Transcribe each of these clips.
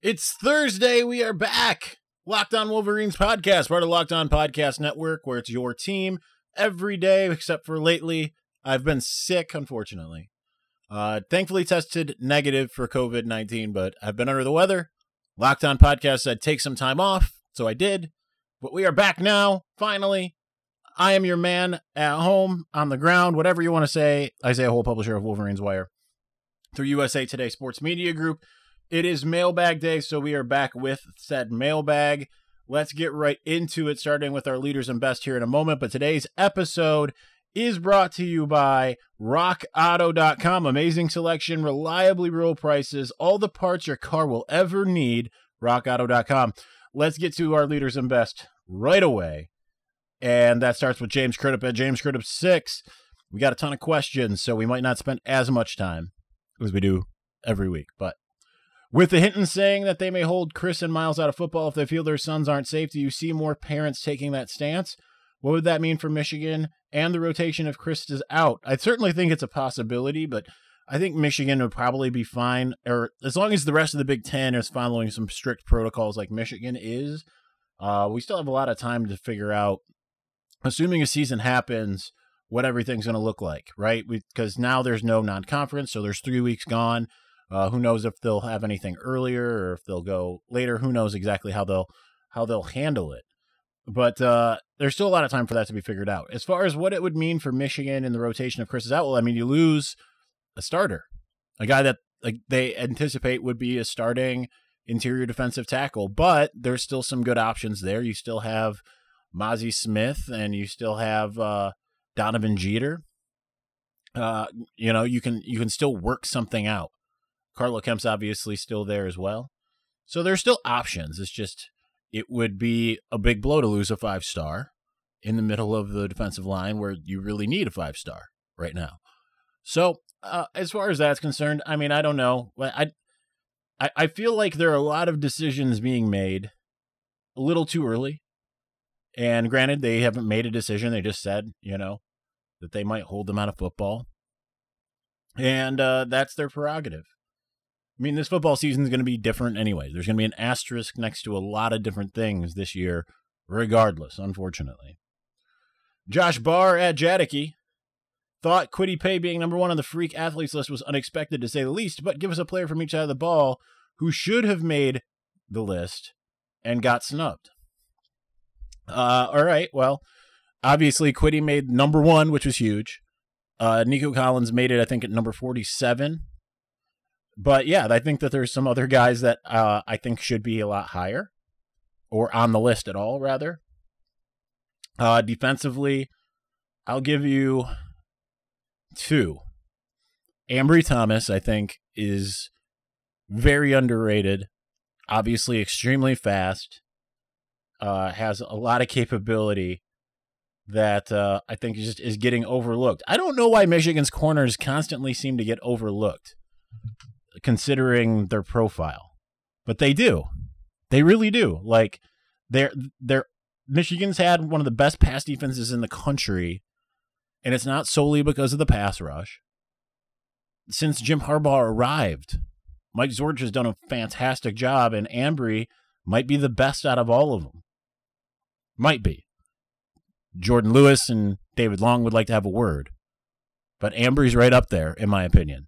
It's Thursday. We are back. Locked On Wolverines podcast, part of Locked On Podcast Network, where it's your team every day, except for lately. I've been sick, unfortunately. Uh, thankfully, tested negative for COVID 19, but I've been under the weather. Locked On Podcast said take some time off, so I did. But we are back now, finally. I am your man at home, on the ground, whatever you want to say. Isaiah Hole, publisher of Wolverines Wire, through USA Today Sports Media Group. It is mailbag day, so we are back with said mailbag. Let's get right into it, starting with our leaders and best here in a moment. But today's episode is brought to you by RockAuto.com. Amazing selection, reliably real prices, all the parts your car will ever need. RockAuto.com. Let's get to our leaders and best right away. And that starts with James Crudup at James Crudup 6. We got a ton of questions, so we might not spend as much time as we do every week. But with the Hinton saying that they may hold Chris and Myles out of football if they feel their sons aren't safe, do you see more parents taking that stance? What would that mean for Michigan and the rotation if Chris is out? I certainly think it's a possibility, but I think Michigan would probably be fine, or as long as the rest of the Big Ten is following some strict protocols like Michigan is. Uh, we still have a lot of time to figure out, assuming a season happens, what everything's going to look like, right? Because now there's no non-conference, so there's three weeks gone. Uh, who knows if they'll have anything earlier or if they'll go later? Who knows exactly how they'll how they'll handle it? But uh, there's still a lot of time for that to be figured out. As far as what it would mean for Michigan in the rotation of Chris's is out, well, I mean, you lose a starter, a guy that like they anticipate would be a starting interior defensive tackle, but there's still some good options there. You still have Mazi Smith and you still have uh, Donovan Jeter. Uh, you know, you can you can still work something out. Carlo Kemp's obviously still there as well. So there's still options. It's just it would be a big blow to lose a five star in the middle of the defensive line where you really need a five star right now. So uh, as far as that's concerned, I mean, I don't know. I, I I feel like there are a lot of decisions being made a little too early. And granted, they haven't made a decision. They just said, you know, that they might hold them out of football. And uh, that's their prerogative. I mean, this football season is going to be different anyway. There's going to be an asterisk next to a lot of different things this year, regardless, unfortunately. Josh Barr at Jadicky thought Kwity Paye being number one on the freak athletes list was unexpected to say the least, but give us a player from each side of the ball who should have made the list and got snubbed. Uh, all right, well, obviously Kwity made number one, which was huge. Uh, Nico Collins made it, I think, at number 47 but yeah, I think that there's some other guys that uh, I think should be a lot higher or on the list at all, rather. Uh, defensively, I'll give you two. Ambry Thomas, I think, is very underrated. Obviously, extremely fast. Uh, has a lot of capability that uh, I think is just is getting overlooked. I don't know why Michigan's corners constantly seem to get overlooked considering their profile. But they do. They really do. Like they're they're Michigan's had one of the best pass defenses in the country, and it's not solely because of the pass rush. Since Jim Harbaugh arrived, Mike Zordich has done a fantastic job, and Ambry might be the best out of all of them. Might be. Jordan Lewis and David Long would like to have a word, but Ambry's right up there, in my opinion.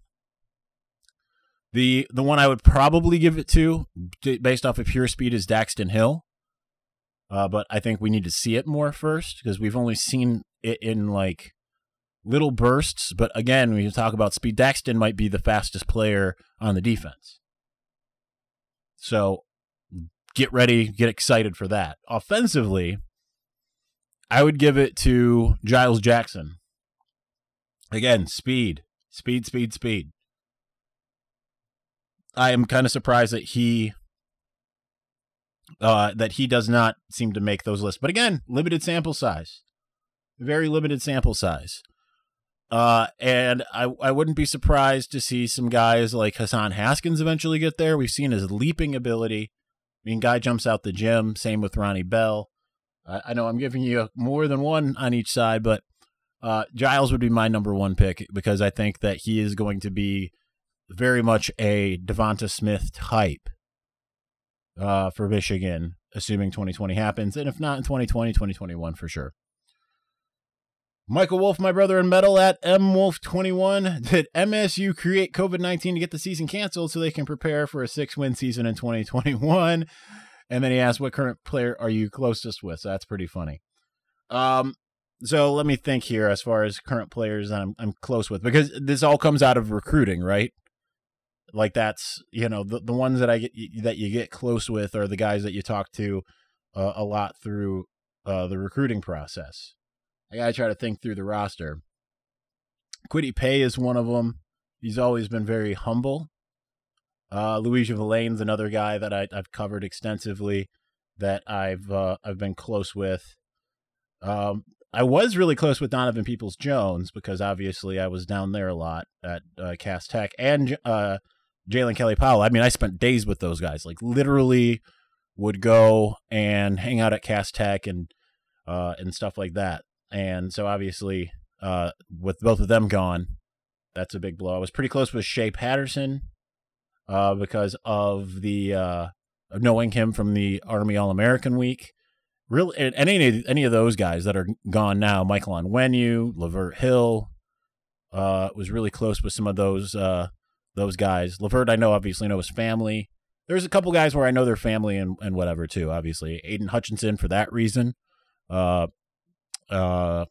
The the one I would probably give it to, based off of pure speed, is Daxton Hill. Uh, but I think we need to see it more first because we've only seen it in like little bursts. But again, you talk about speed, Daxton might be the fastest player on the defense. So get ready, get excited for that. Offensively, I would give it to Giles Jackson. Again, speed, speed, speed, speed. I am kind of surprised that he uh, that he does not seem to make those lists. But again, limited sample size, very limited sample size. Uh, and I I wouldn't be surprised to see some guys like Hassan Haskins eventually get there. We've seen his leaping ability. I mean, guy jumps out the gym. Same with Ronnie Bell. I, I know I'm giving you more than one on each side, but uh, Giles would be my number one pick because I think that he is going to be very much a Devonta Smith type uh, for Michigan, assuming 2020 happens. And if not in 2020, 2021 for sure. Michael Wolf, my brother in metal at MWolf21. Did MSU create COVID 19 to get the season canceled so they can prepare for a six win season in 2021? And then he asked, What current player are you closest with? So that's pretty funny. Um, so let me think here as far as current players I'm, I'm close with because this all comes out of recruiting, right? Like that's you know the the ones that I get that you get close with are the guys that you talk to uh, a lot through uh, the recruiting process. I gotta try to think through the roster. Kwity Paye is one of them. He's always been very humble. Uh, Luiji Vilain's another guy that I, have covered extensively that I've uh, I've been close with. Um, I was really close with Donovan Peoples Jones because obviously I was down there a lot at uh, Cass Tech and uh, Jalen Kelly Powell. I mean, I spent days with those guys. Like literally, would go and hang out at Cass Tech and uh, and stuff like that. And so obviously, uh, with both of them gone, that's a big blow. I was pretty close with Shea Patterson uh, because of the uh, knowing him from the Army All American Week. Really, any any of those guys that are gone now, Michael Onwenu, Lavert Hill, uh, was really close with some of those uh, those guys. Lavert, I know, obviously know his family. There's a couple guys where I know their family and, and whatever too. Obviously, Aidan Hutchinson for that reason. Uh, uh,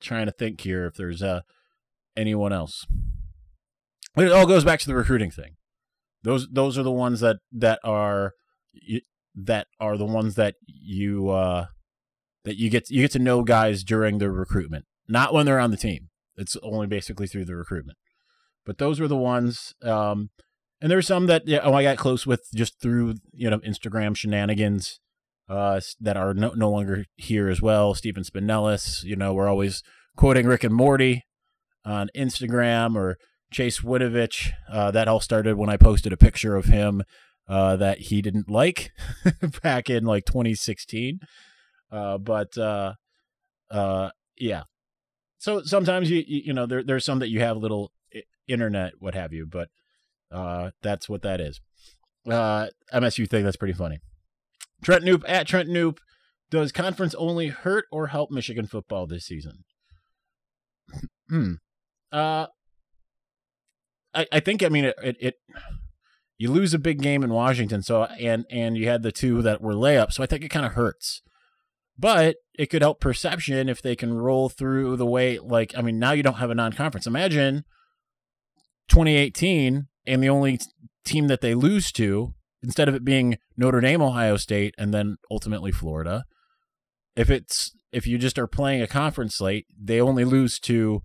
trying to think here if there's uh anyone else. It all goes back to the recruiting thing. Those those are the ones that that are that are the ones that you uh that you get you get to know guys during the recruitment, not when they're on the team. It's only basically through the recruitment. But those were the ones. Um, and there's some that yeah, oh I got close with just through you know Instagram shenanigans uh, that are no, no longer here as well. Stephen Spanellis, you know, we're always quoting Rick and Morty on Instagram or Chase Winovich. Uh, that all started when I posted a picture of him uh, that he didn't like back in like 2016. Uh, but uh, uh, yeah, so sometimes you you know there there's some that you have little internet what have you, but uh, that's what that is. Uh, MSU think that's pretty funny. Trent Noop at Trent Noop. Does conference only hurt or help Michigan football this season? hmm. Uh, I, I think I mean it, it, it you lose a big game in Washington, so and and you had the two that were layups, so I think it kind of hurts. But it could help perception if they can roll through the way like I mean now you don't have a non-conference. Imagine 2018 and the only team that they lose to instead of it being Notre Dame, Ohio State, and then ultimately Florida, if it's if you just are playing a conference slate, they only lose to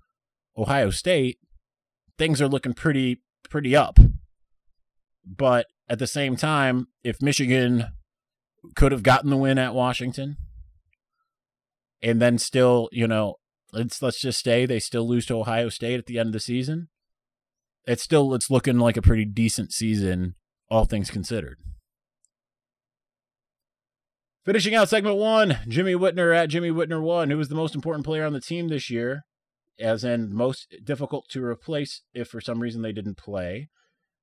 Ohio State, things are looking pretty pretty up. But at the same time, if Michigan could have gotten the win at Washington and then still, you know, let's let's just say they still lose to Ohio State at the end of the season, it's still it's looking like a pretty decent season all things considered. Finishing out segment one, Jimmy Whitner at Jimmy Whitner one. Who was the most important player on the team this year? As in, most difficult to replace if for some reason they didn't play.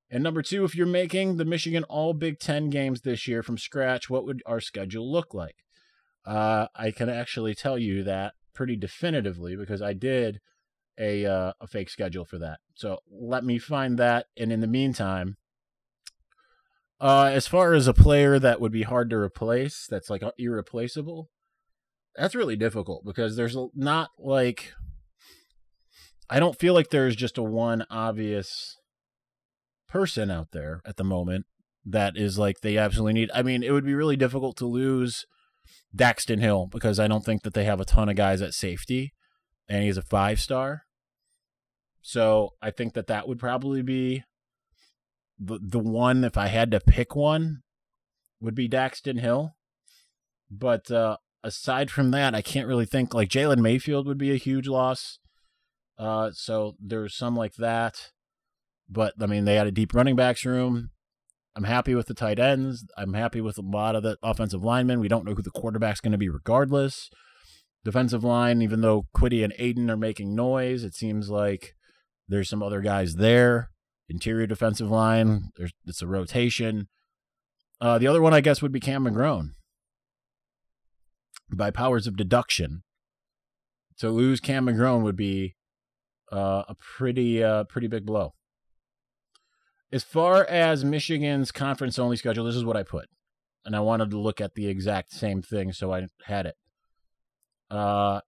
And number two, if you're making the Michigan All Big Ten games this year from scratch, what would our schedule look like? Uh, I can actually tell you that pretty definitively because I did a uh, a fake schedule for that. So let me find that. And in the meantime, uh, as far as a player that would be hard to replace, that's like irreplaceable, that's really difficult because there's not like I don't feel like there's just a one obvious person out there at the moment that is like they absolutely need. I mean, it would be really difficult to lose Daxton Hill because I don't think that they have a ton of guys at safety, and he's a five star. So I think that that would probably be the the one if I had to pick one would be Daxton Hill. But uh, aside from that, I can't really think like Jalen Mayfield would be a huge loss. Uh, so there's some like that. But I mean, they had a deep running backs room. I'm happy with the tight ends. I'm happy with a lot of the offensive linemen. We don't know who the quarterback's going to be regardless. Defensive line, even though Kwity and Aidan are making noise, it seems like there's some other guys there interior defensive line. There's it's a rotation. Uh, the other one, I guess, would be Cam McGrone. By powers of deduction, to lose Cam McGrone would be uh, a pretty uh, pretty big blow. As far as Michigan's conference only schedule, this is what I put, and I wanted to look at the exact same thing, so I had it. Uh,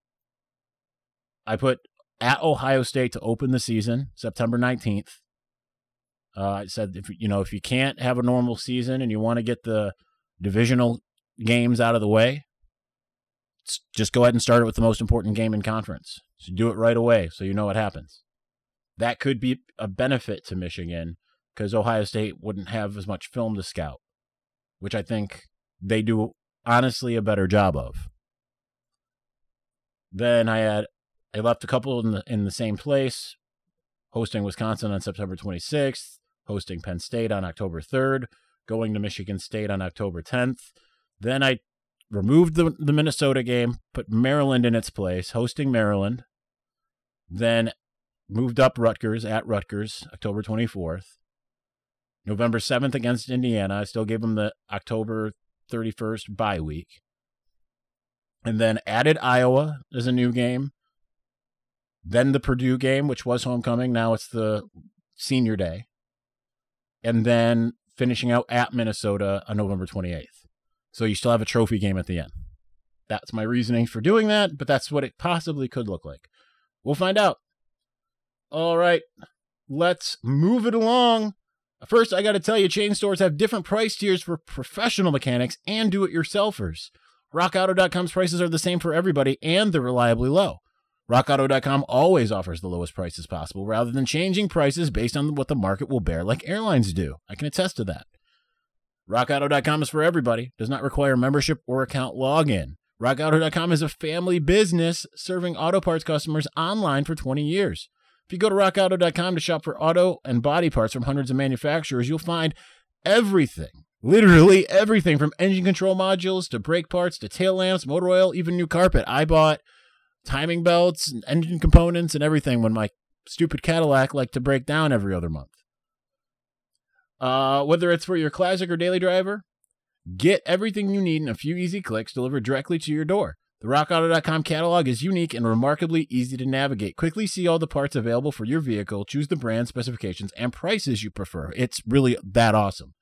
I put at Ohio State to open the season, September nineteenth. Uh, I said if you know if you can't have a normal season and you want to get the divisional games out of the way, just go ahead and start it with the most important game in conference. So do it right away so you know what happens. That could be a benefit to Michigan because Ohio State wouldn't have as much film to scout, which I think they do honestly a better job of. Then I had I left a couple in the in the same place, hosting Wisconsin on September 26th, hosting Penn State on October 3rd, going to Michigan State on October 10th. Then I removed the, the Minnesota game, put Maryland in its place, hosting Maryland. Then moved up Rutgers at Rutgers, October 24th. November 7th against Indiana. I still gave them the October 31st bye week. And then added Iowa as a new game. Then the Purdue game, which was homecoming. Now it's the senior day and then finishing out at Minnesota on November 28th. So you still have a trophy game at the end. That's my reasoning for doing that, but that's what it possibly could look like. We'll find out. All right, let's move it along. First, I got to tell you, chain stores have different price tiers for professional mechanics and do it yourselfers. RockAuto.com's prices are the same for everybody and they're reliably low. RockAuto.com always offers the lowest prices possible rather than changing prices based on what the market will bear, like airlines do. I can attest to that. RockAuto.com is for everybody, does not require membership or account login. RockAuto.com is a family business serving auto parts customers online for 20 years. If you go to RockAuto.com to shop for auto and body parts from hundreds of manufacturers, you'll find everything, literally everything from engine control modules to brake parts to tail lamps, motor oil, even new carpet. I bought timing belts and engine components and everything when my stupid Cadillac liked to break down every other month. Uh, whether it's for your classic or daily driver, get everything you need in a few easy clicks delivered directly to your door. The RockAuto.com catalog is unique and remarkably easy to navigate. Quickly see all the parts available for your vehicle, choose the brand, specifications, and prices you prefer. It's really that awesome.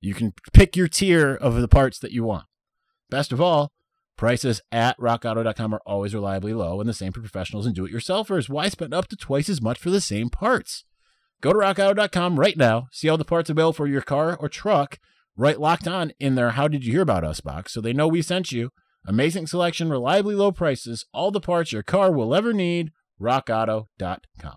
You can pick your tier of the parts that you want. Best of all, Prices at rockauto.com are always reliably low and the same for professionals and do it yourselfers. Why spend up to twice as much for the same parts? Go to rockauto.com right now, see all the parts available for your car or truck, right locked on in their How Did You Hear About Us box so they know we sent you. Amazing selection, reliably low prices, all the parts your car will ever need. RockAuto.com.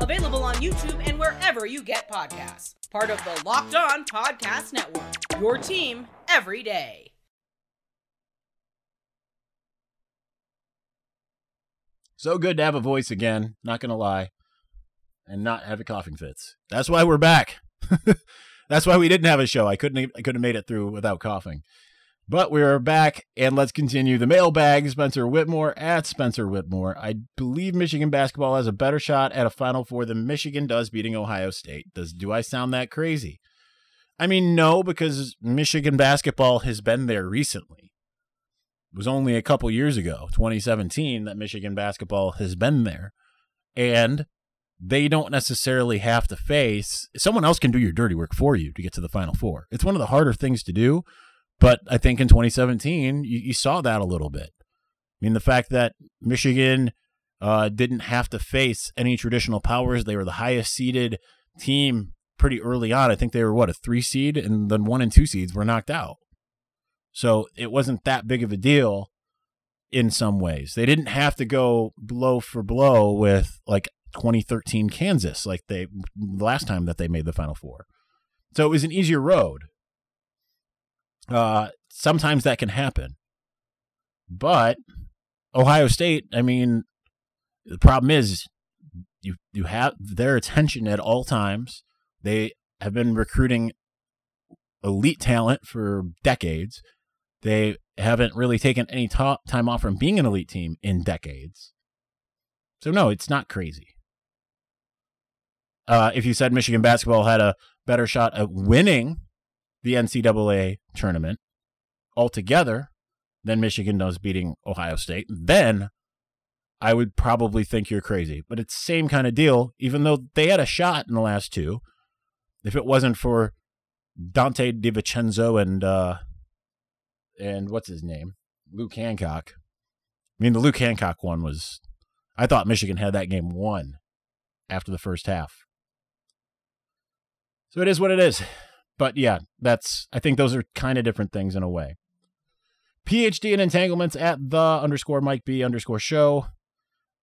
Available on YouTube and wherever you get podcasts. Part of the Locked On Podcast Network. Your team every day. So good to have a voice again, not going to lie, and not having coughing fits. That's why we're back. That's why we didn't have a show. I couldn't I couldn't have made it through without coughing. But we are back, and let's continue the mailbag. Spencer Whitmore at Spencer Whitmore. I believe Michigan basketball has a better shot at a Final Four than Michigan does beating Ohio State. Does do I sound that crazy? I mean, no, because Michigan basketball has been there recently. It was only a couple years ago, 2017, that Michigan basketball has been there. And they don't necessarily have to face someone else can do your dirty work for you to get to the final four. It's one of the harder things to do, but I think in 2017 you, you saw that a little bit. I mean, the fact that Michigan uh, didn't have to face any traditional powers, they were the highest seeded team pretty early on. I think they were what a three seed, and then one and two seeds were knocked out. So it wasn't that big of a deal in some ways. They didn't have to go blow for blow with like 2013 Kansas, like they the last time that they made the Final Four. So it was an easier road. Uh, sometimes that can happen, but Ohio State. I mean, the problem is you you have their attention at all times. They have been recruiting elite talent for decades. They haven't really taken any time off from being an elite team in decades. So no, it's not crazy. Uh, if you said Michigan basketball had a better shot at winning the NCAA tournament altogether than Michigan does beating Ohio State, then I would probably think you're crazy. But it's same kind of deal, even though they had a shot in the last two. If it wasn't for Donte DiVincenzo and uh, and what's his name, Luke Hancock. I mean, the Luke Hancock one was. I thought Michigan had that game won after the first half. So it is what it is. But yeah, that's. I think those are kind of different things in a way. PhD in entanglements at the underscore Mike B underscore show.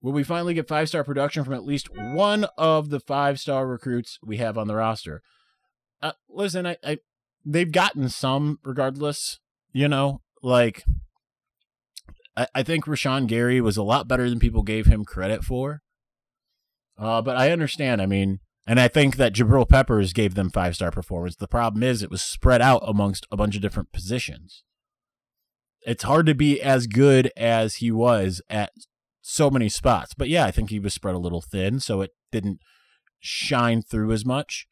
Will we finally get five star production from at least one of the five star recruits we have on the roster? Uh, listen, I, I they've gotten some regardless. You know, like I, I think Rashan Gary was a lot better than people gave him credit for. Uh, but I understand. I mean, and I think that Jabril Peppers gave them five star performance. The problem is it was spread out amongst a bunch of different positions. It's hard to be as good as he was at so many spots. But yeah, I think he was spread a little thin, so it didn't shine through as much.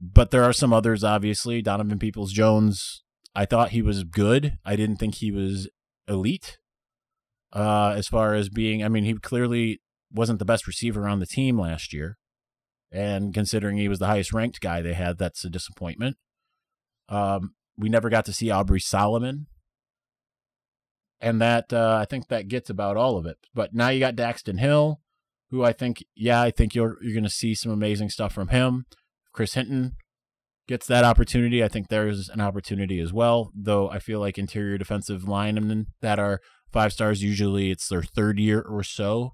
But there are some others, obviously. Donovan Peoples Jones I thought he was good. I didn't think he was elite. Uh, as far as being, I mean, he clearly wasn't the best receiver on the team last year. And considering he was the highest ranked guy they had, that's a disappointment. Um, we never got to see Aubrey Solomon. And that, uh, I think that gets about all of it. But now you got Daxton Hill, who I think, yeah, I think you're, you're going to see some amazing stuff from him. Chris Hinton, gets that opportunity, I think there's an opportunity as well. Though I feel like interior defensive linemen that are five stars, usually it's their third year or so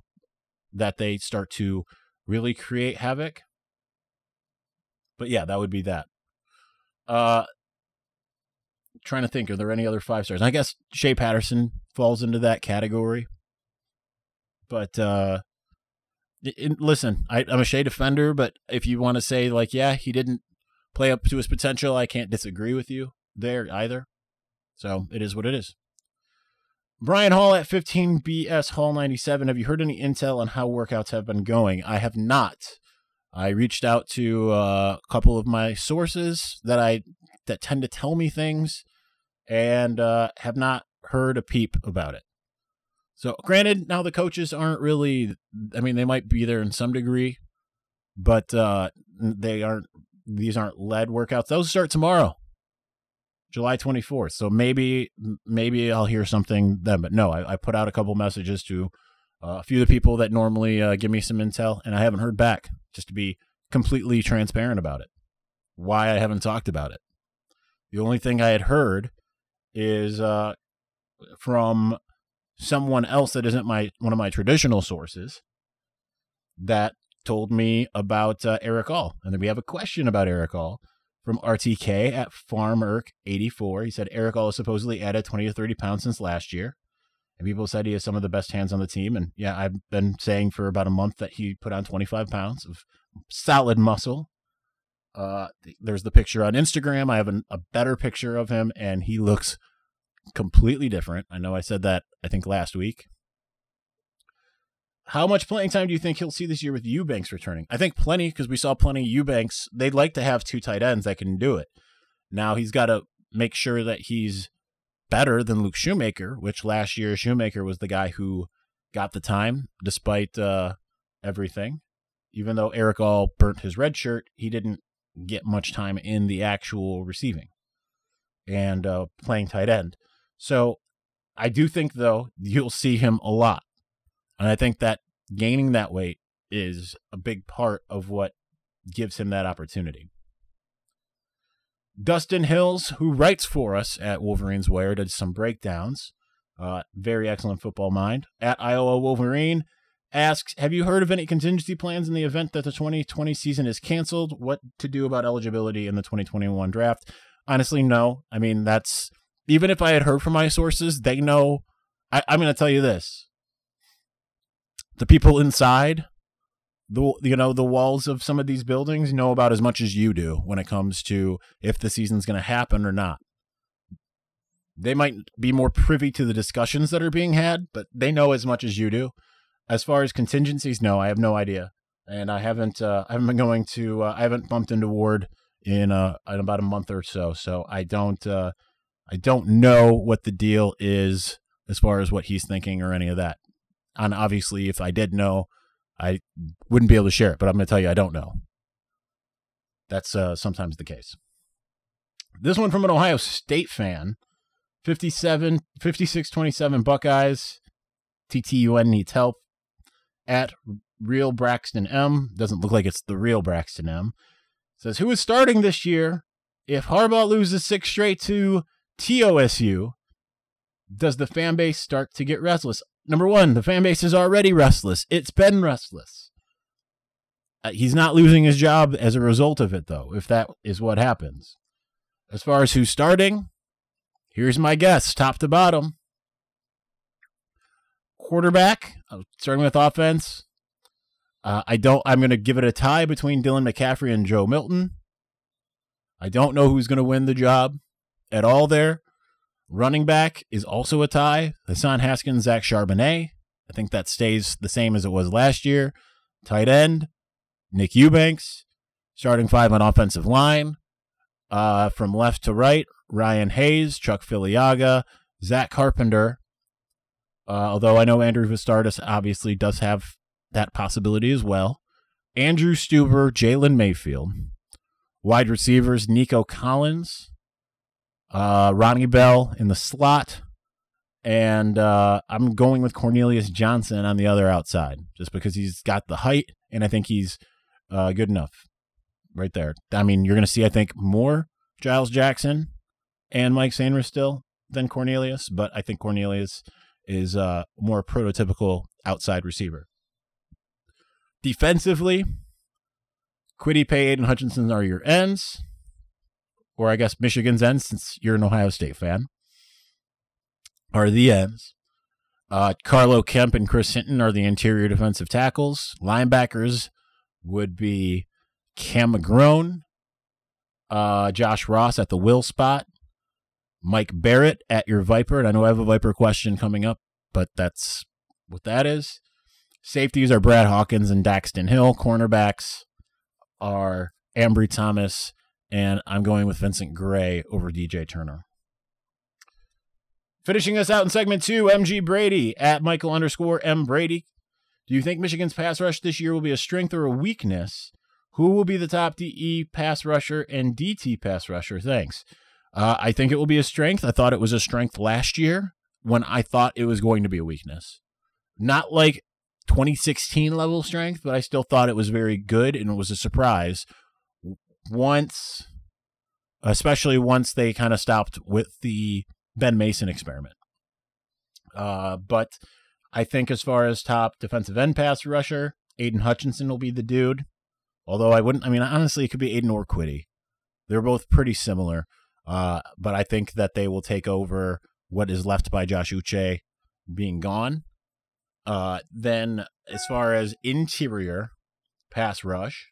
that they start to really create havoc. But yeah, that would be that. Uh, trying to think, are there any other five stars? I guess Shea Patterson falls into that category. But uh, it, listen, I, I'm a Shea defender, but if you want to say like, yeah, he didn't play up to his potential. I can't disagree with you there either. So it is what it is. Brian Hall at 15BS Hall 97. Have you heard any intel on how workouts have been going? I have not. I reached out to uh, a couple of my sources that I that tend to tell me things, and uh, have not heard a peep about it. So, granted, now the coaches aren't really. I mean, they might be there in some degree, but uh, they aren't these aren't lead workouts. Those start tomorrow, July 24th. So maybe maybe I'll hear something then. But no, I, I put out a couple messages to uh, a few of the people that normally uh, give me some intel, and I haven't heard back. Just to be completely transparent about it, why I haven't talked about it. The only thing I had heard is uh, from someone else that isn't my one of my traditional sources that told me about uh, Erick All. And then we have a question about Erick All from RTK at FarmErk84. He said Erick All has supposedly added 20 to 30 pounds since last year. And people said he has some of the best hands on the team. And yeah, I've been saying for about a month that he put on 25 pounds of solid muscle. Uh, there's the picture on Instagram. I have an, a better picture of him, and he looks completely different. I know I said that, I think, last week. How much playing time do you think he'll see this year with Eubanks returning? I think plenty because we saw plenty of Eubanks. They'd like to have two tight ends that can do it. Now he's got to make sure that he's better than Luke Schoonmaker, which last year Schoonmaker was the guy who got the time despite uh, everything. Even though Erick All burnt his red shirt, he didn't get much time in the actual receiving and uh, playing tight end. So I do think, though, you'll see him a lot. And I think that gaining that weight is a big part of what gives him that opportunity. Dustin Hills, who writes for us at Wolverines Wire, did some breakdowns. Uh, very excellent football mind. At Iowa Wolverine, asks, "Have you heard of any contingency plans in the event that the 2020 season is canceled? What to do about eligibility in the 2021 draft?" Honestly, no. I mean, that's even if I had heard from my sources, they know. I, I'm going to tell you this: the people inside the you know the walls of some of these buildings know about as much as you do when it comes to if the season's going to happen or not. They might be more privy to the discussions that are being had, but they know as much as you do. As far as contingencies, no, I have no idea, and I haven't. Uh, I haven't been going to. Uh, I haven't bumped into Warde in uh, in about a month or so, so I don't. Uh, I don't know what the deal is as far as what he's thinking or any of that. And obviously, if I did know, I wouldn't be able to share it, but I'm going to tell you I don't know. That's uh, sometimes the case. This one from an Ohio State fan 57, 56 27 Buckeyes. TTUN needs help. At real Braxton M. Doesn't look like it's the real Braxton M. Says, Who is starting this year? If Harbaugh loses six straight to TOSU, does the fan base start to get restless? Number one, the fan base is already restless. It's been restless. Uh, he's not losing his job as a result of it, though, if that is what happens. As far as who's starting, here's my guess top to bottom. Quarterback, uh, starting with offense. Uh, I don't. I'm going to give it a tie between Dylan McCaffrey and Joe Milton. I don't know who's going to win the job at all there. Running back is also a tie. Hassan Haskins, Zach Charbonnet. I think that stays the same as it was last year. Tight end, Nick Eubanks. Starting five on offensive line. Uh, from left to right, Ryan Hayes, Chuck Filiaga, Zach Carpenter. Uh, although I know Andrew Vastardis obviously does have that possibility as well. Andrew Stueber, Jalen Mayfield. Wide receivers, Nico Collins, uh, Ronnie Bell in the slot, and uh, I'm going with Cornelius Johnson on the other outside, just because he's got the height, and I think he's uh, good enough right there. I mean, you're going to see, I think, more Giles Jackson and Mike Sanders still than Cornelius, but I think Cornelius is uh, more prototypical outside receiver. Defensively, Kwity Paye and Hutchinson are your ends or I guess Michigan's ends, since you're an Ohio State fan, are the ends. Uh, Carlo Kemp and Chris Hinton are the interior defensive tackles. Linebackers would be Cam McGrone, uh, Josh Ross at the will spot, Mike Barrett at your Viper. And I know I have a Viper question coming up, but that's what that is. Safeties are Brad Hawkins and Daxton Hill. Cornerbacks are Ambry Thomas and I'm going with Vincent Gray over DJ Turner. Finishing us out in segment two, MG Brady at Michael underscore M Brady. Do you think Michigan's pass rush this year will be a strength or a weakness? Who will be the top DE pass rusher and DT pass rusher? Thanks. Uh, I think it will be a strength. I thought it was a strength last year when I thought it was going to be a weakness. Not like 2016 level strength, but I still thought it was very good and it was a surprise once, especially once they kind of stopped with the Ben Mason experiment. Uh, but I think as far as top defensive end pass rusher, Aidan Hutchinson will be the dude. Although I wouldn't, I mean, honestly, it could be Aidan or Kwity. They're both pretty similar. Uh, but I think that they will take over what is left by Josh Uche being gone. Uh, then, as far as interior pass rush,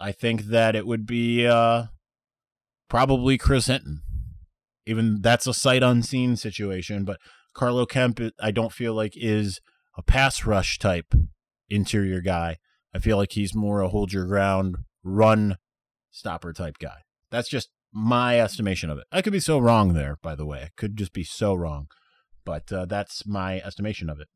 I think that it would be uh, probably Chris Hinton. Even that's a sight unseen situation, but Carlo Kemp, I don't feel like is a pass rush type interior guy. I feel like he's more a hold your ground, run stopper type guy. That's just my estimation of it. I could be so wrong there, by the way. I could just be so wrong, but uh, that's my estimation of it.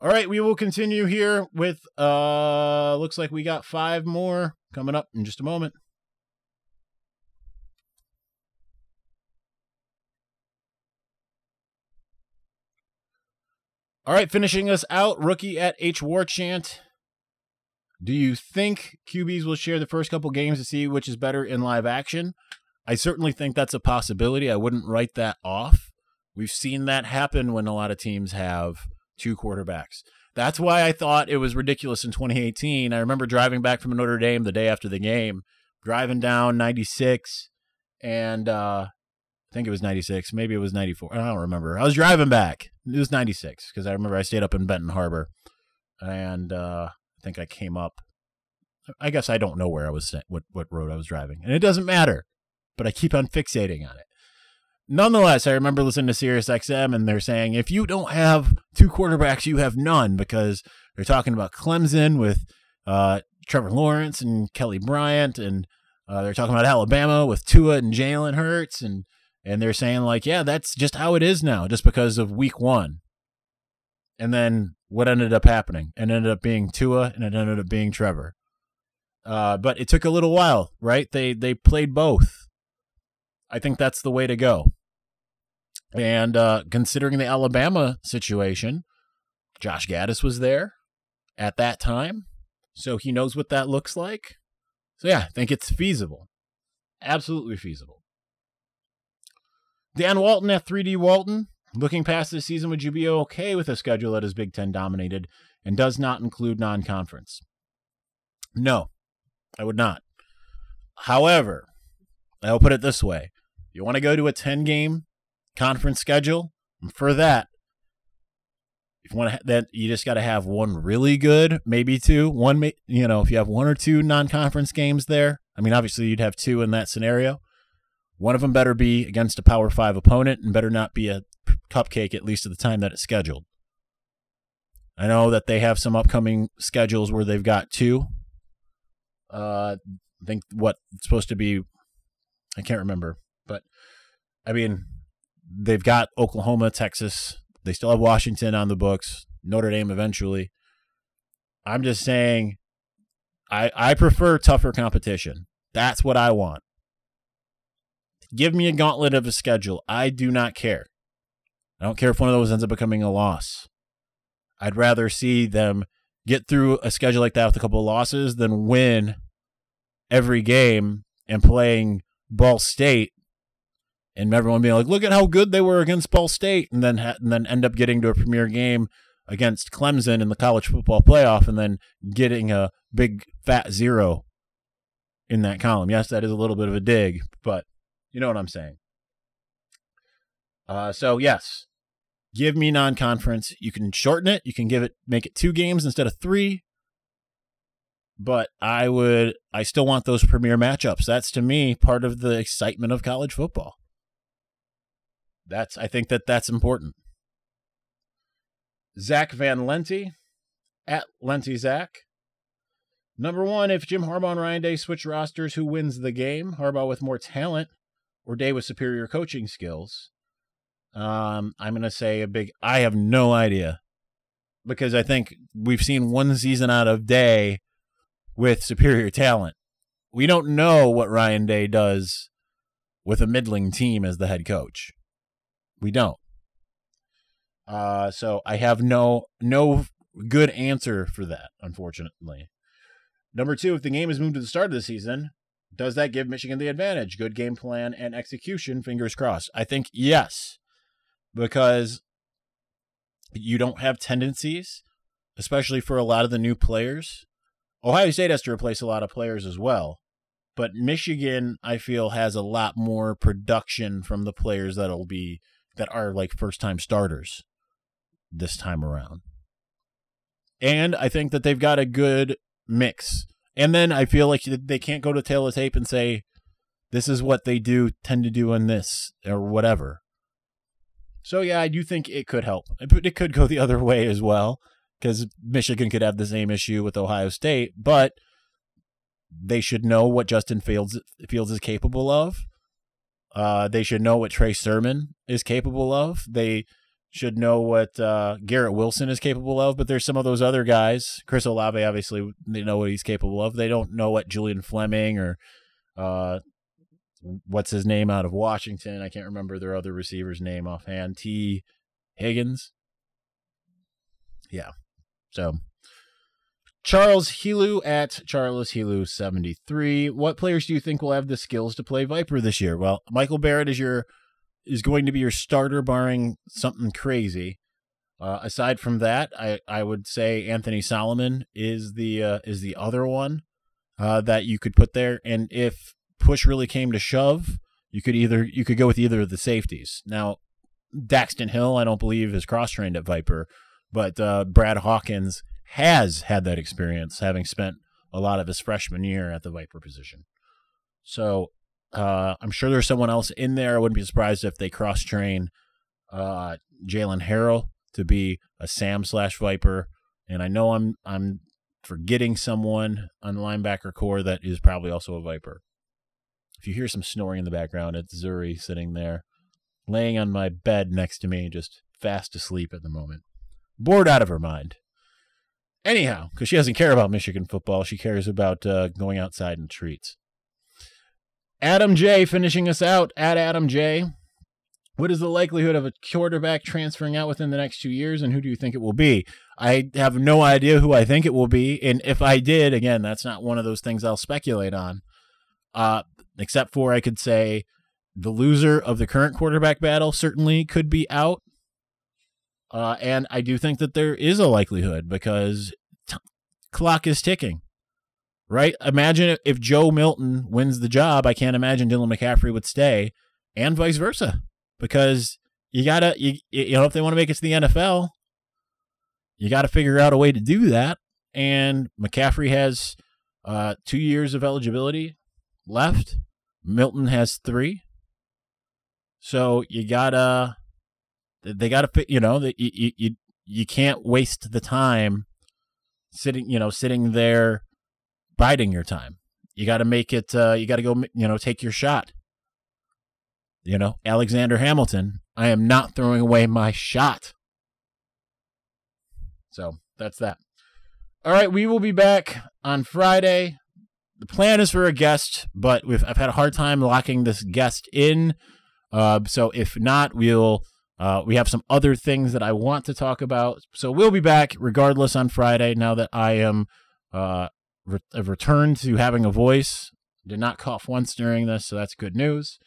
All right, we will continue here with uh looks like we got five more coming up in just a moment. All right, finishing us out, rookie at H Warchant. Do you think QBs will share the first couple games to see which is better in live action? I certainly think that's a possibility. I wouldn't write that off. We've seen that happen when a lot of teams have two quarterbacks. That's why I thought it was ridiculous in 2018. I remember driving back from Notre Dame the day after the game, driving down 96, and uh, I think it was 96. Maybe it was 94. I don't remember. I was driving back. It was 96 because I remember I stayed up in Benton Harbor, and uh, I think I came up. I guess I don't know where I was, what what road I was driving, and it doesn't matter. But I keep on fixating on it. Nonetheless, I remember listening to Sirius XM, and they're saying if you don't have two quarterbacks, you have none because they're talking about Clemson with uh, Trevor Lawrence and Kelly Bryant, and uh, they're talking about Alabama with Tua and Jalen Hurts, and and they're saying like, yeah, that's just how it is now, just because of Week One. And then what ended up happening? It ended up being Tua, and it ended up being Trevor. Uh, but it took a little while, right? They they played both. I think that's the way to go. And uh, considering the Alabama situation, Josh Gattis was there at that time, so he knows what that looks like. So yeah, I think it's feasible, absolutely feasible. Dan Walton at 3D Walton. Looking past this season, would you be okay with a schedule that is Big Ten dominated and does not include non conference? No, I would not. However, I'll put it this way you want to go to a 10 game conference schedule? For that, if you want to, that you just got to have one really good, maybe two. One, you know, if you have one or two non-conference games there, I mean, obviously you'd have two in that scenario. One of them better be against a Power Five opponent, and better not be a cupcake at least at the time that it's scheduled. I know that they have some upcoming schedules where they've got two. Uh, I think what it's supposed to be, I can't remember, but I mean, they've got Oklahoma, Texas. They still have Washington on the books. Notre Dame eventually. I'm just saying, I I prefer tougher competition. That's what I want. Give me a gauntlet of a schedule. I do not care. I don't care if one of those ends up becoming a loss. I'd rather see them get through a schedule like that with a couple of losses than win every game and playing Ball State and everyone being like, "Look at how good they were against Ball State," and then ha- and then end up getting to a premier game against Clemson in the college football playoff, and then getting a big fat zero in that column. Yes, that is a little bit of a dig, but you know what I'm saying. Uh, so yes, give me non-conference. You can shorten it. You can give it, make it two games instead of three. But I would, I still want those premier matchups. That's to me part of the excitement of college football that's I think that that's important. Zach Van Lente at Lente Zach. Number one, if Jim Harbaugh and Ryan Day switch rosters, who wins the game? Harbaugh with more talent or Day with superior coaching skills? Um, I'm going to say a big, I have no idea because I think we've seen one season out of Day with superior talent. We don't know what Ryan Day does with a middling team as the head coach. We don't. Uh, so I have no no good answer for that, unfortunately. Number two, if the game is moved to the start of the season, does that give Michigan the advantage? Good game plan and execution, fingers crossed. I think yes, because you don't have tendencies, especially for a lot of the new players. Ohio State has to replace a lot of players as well. But Michigan, I feel, has a lot more production from the players that'll be that are like first time starters this time around. And I think that they've got a good mix. And then I feel like they can't go to tail of tape and say, this is what they do, tend to do in this, or whatever. So, yeah, I do think it could help. It could go the other way as well, because Michigan could have the same issue with Ohio State, but they should know what Justin Fields, Fields is capable of. Uh, they should know what Trey Sermon is capable of. They should know what uh, Garrett Wilson is capable of. But there's some of those other guys. Chris Olave, obviously, they know what he's capable of. They don't know what Julian Fleming or uh, what's his name out of Washington. I can't remember their other receiver's name offhand. T. Higgins. Yeah. So Charles Helu at Charles Helu 73. What players do you think will have the skills to play Viper this year? Well, Michael Barrett is your is going to be your starter barring something crazy. Uh, aside from that, I, I would say Anthony Solomon is the uh, is the other one uh, that you could put there. And if push really came to shove, you could either you could go with either of the safeties. Now, Daxton Hill, I don't believe is cross trained at Viper, but uh, Brad Hawkins has had that experience, having spent a lot of his freshman year at the Viper position. So uh, I'm sure there's someone else in there. I wouldn't be surprised if they cross train uh, Jaylen Harrell to be a Sam slash Viper. And I know I'm I'm forgetting someone on the linebacker corps that is probably also a Viper. If you hear some snoring in the background, it's Zuri sitting there, laying on my bed next to me, just fast asleep at the moment, bored out of her mind. Anyhow, because she doesn't care about Michigan football, she cares about uh, going outside and treats. Adam J finishing us out at Adam J. What is the likelihood of a quarterback transferring out within the next two years, and who do you think it will be? I have no idea who I think it will be, and if I did, again, that's not one of those things I'll speculate on. Uh, except for I could say the loser of the current quarterback battle certainly could be out. Uh, and I do think that there is a likelihood because t- clock is ticking, right? Imagine if Joe Milton wins the job. I can't imagine Dylan McCaffrey would stay, and vice versa, because you gotta, you, you know, if they want to make it to the NFL, you got to figure out a way to do that. And McCaffrey has uh, two years of eligibility left. Milton has three. So you gotta, they gotta, you know, you you you can't waste the time sitting, you know, sitting there biding your time. You got to make it. Uh, you got to go, you know, take your shot. You know, Alexander Hamilton. I am not throwing away my shot. So that's that. All right, we will be back on Friday. The plan is for a guest, but we've I've had a hard time locking this guest in. Uh, so if not, we'll uh, we have some other things that I want to talk about. So we'll be back regardless on Friday. Now that I am uh, re- returned to having a voice, did not cough once during this, so that's good news.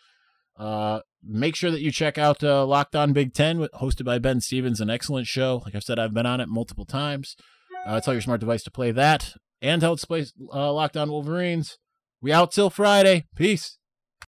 Uh, make sure that you check out uh, Locked On Big Ten, hosted by Ben Stevens, an excellent show. Like I've said, I've been on it multiple times. Uh, tell your smart device to play that and to play uh, Locked On Wolverines. We out till Friday. Peace.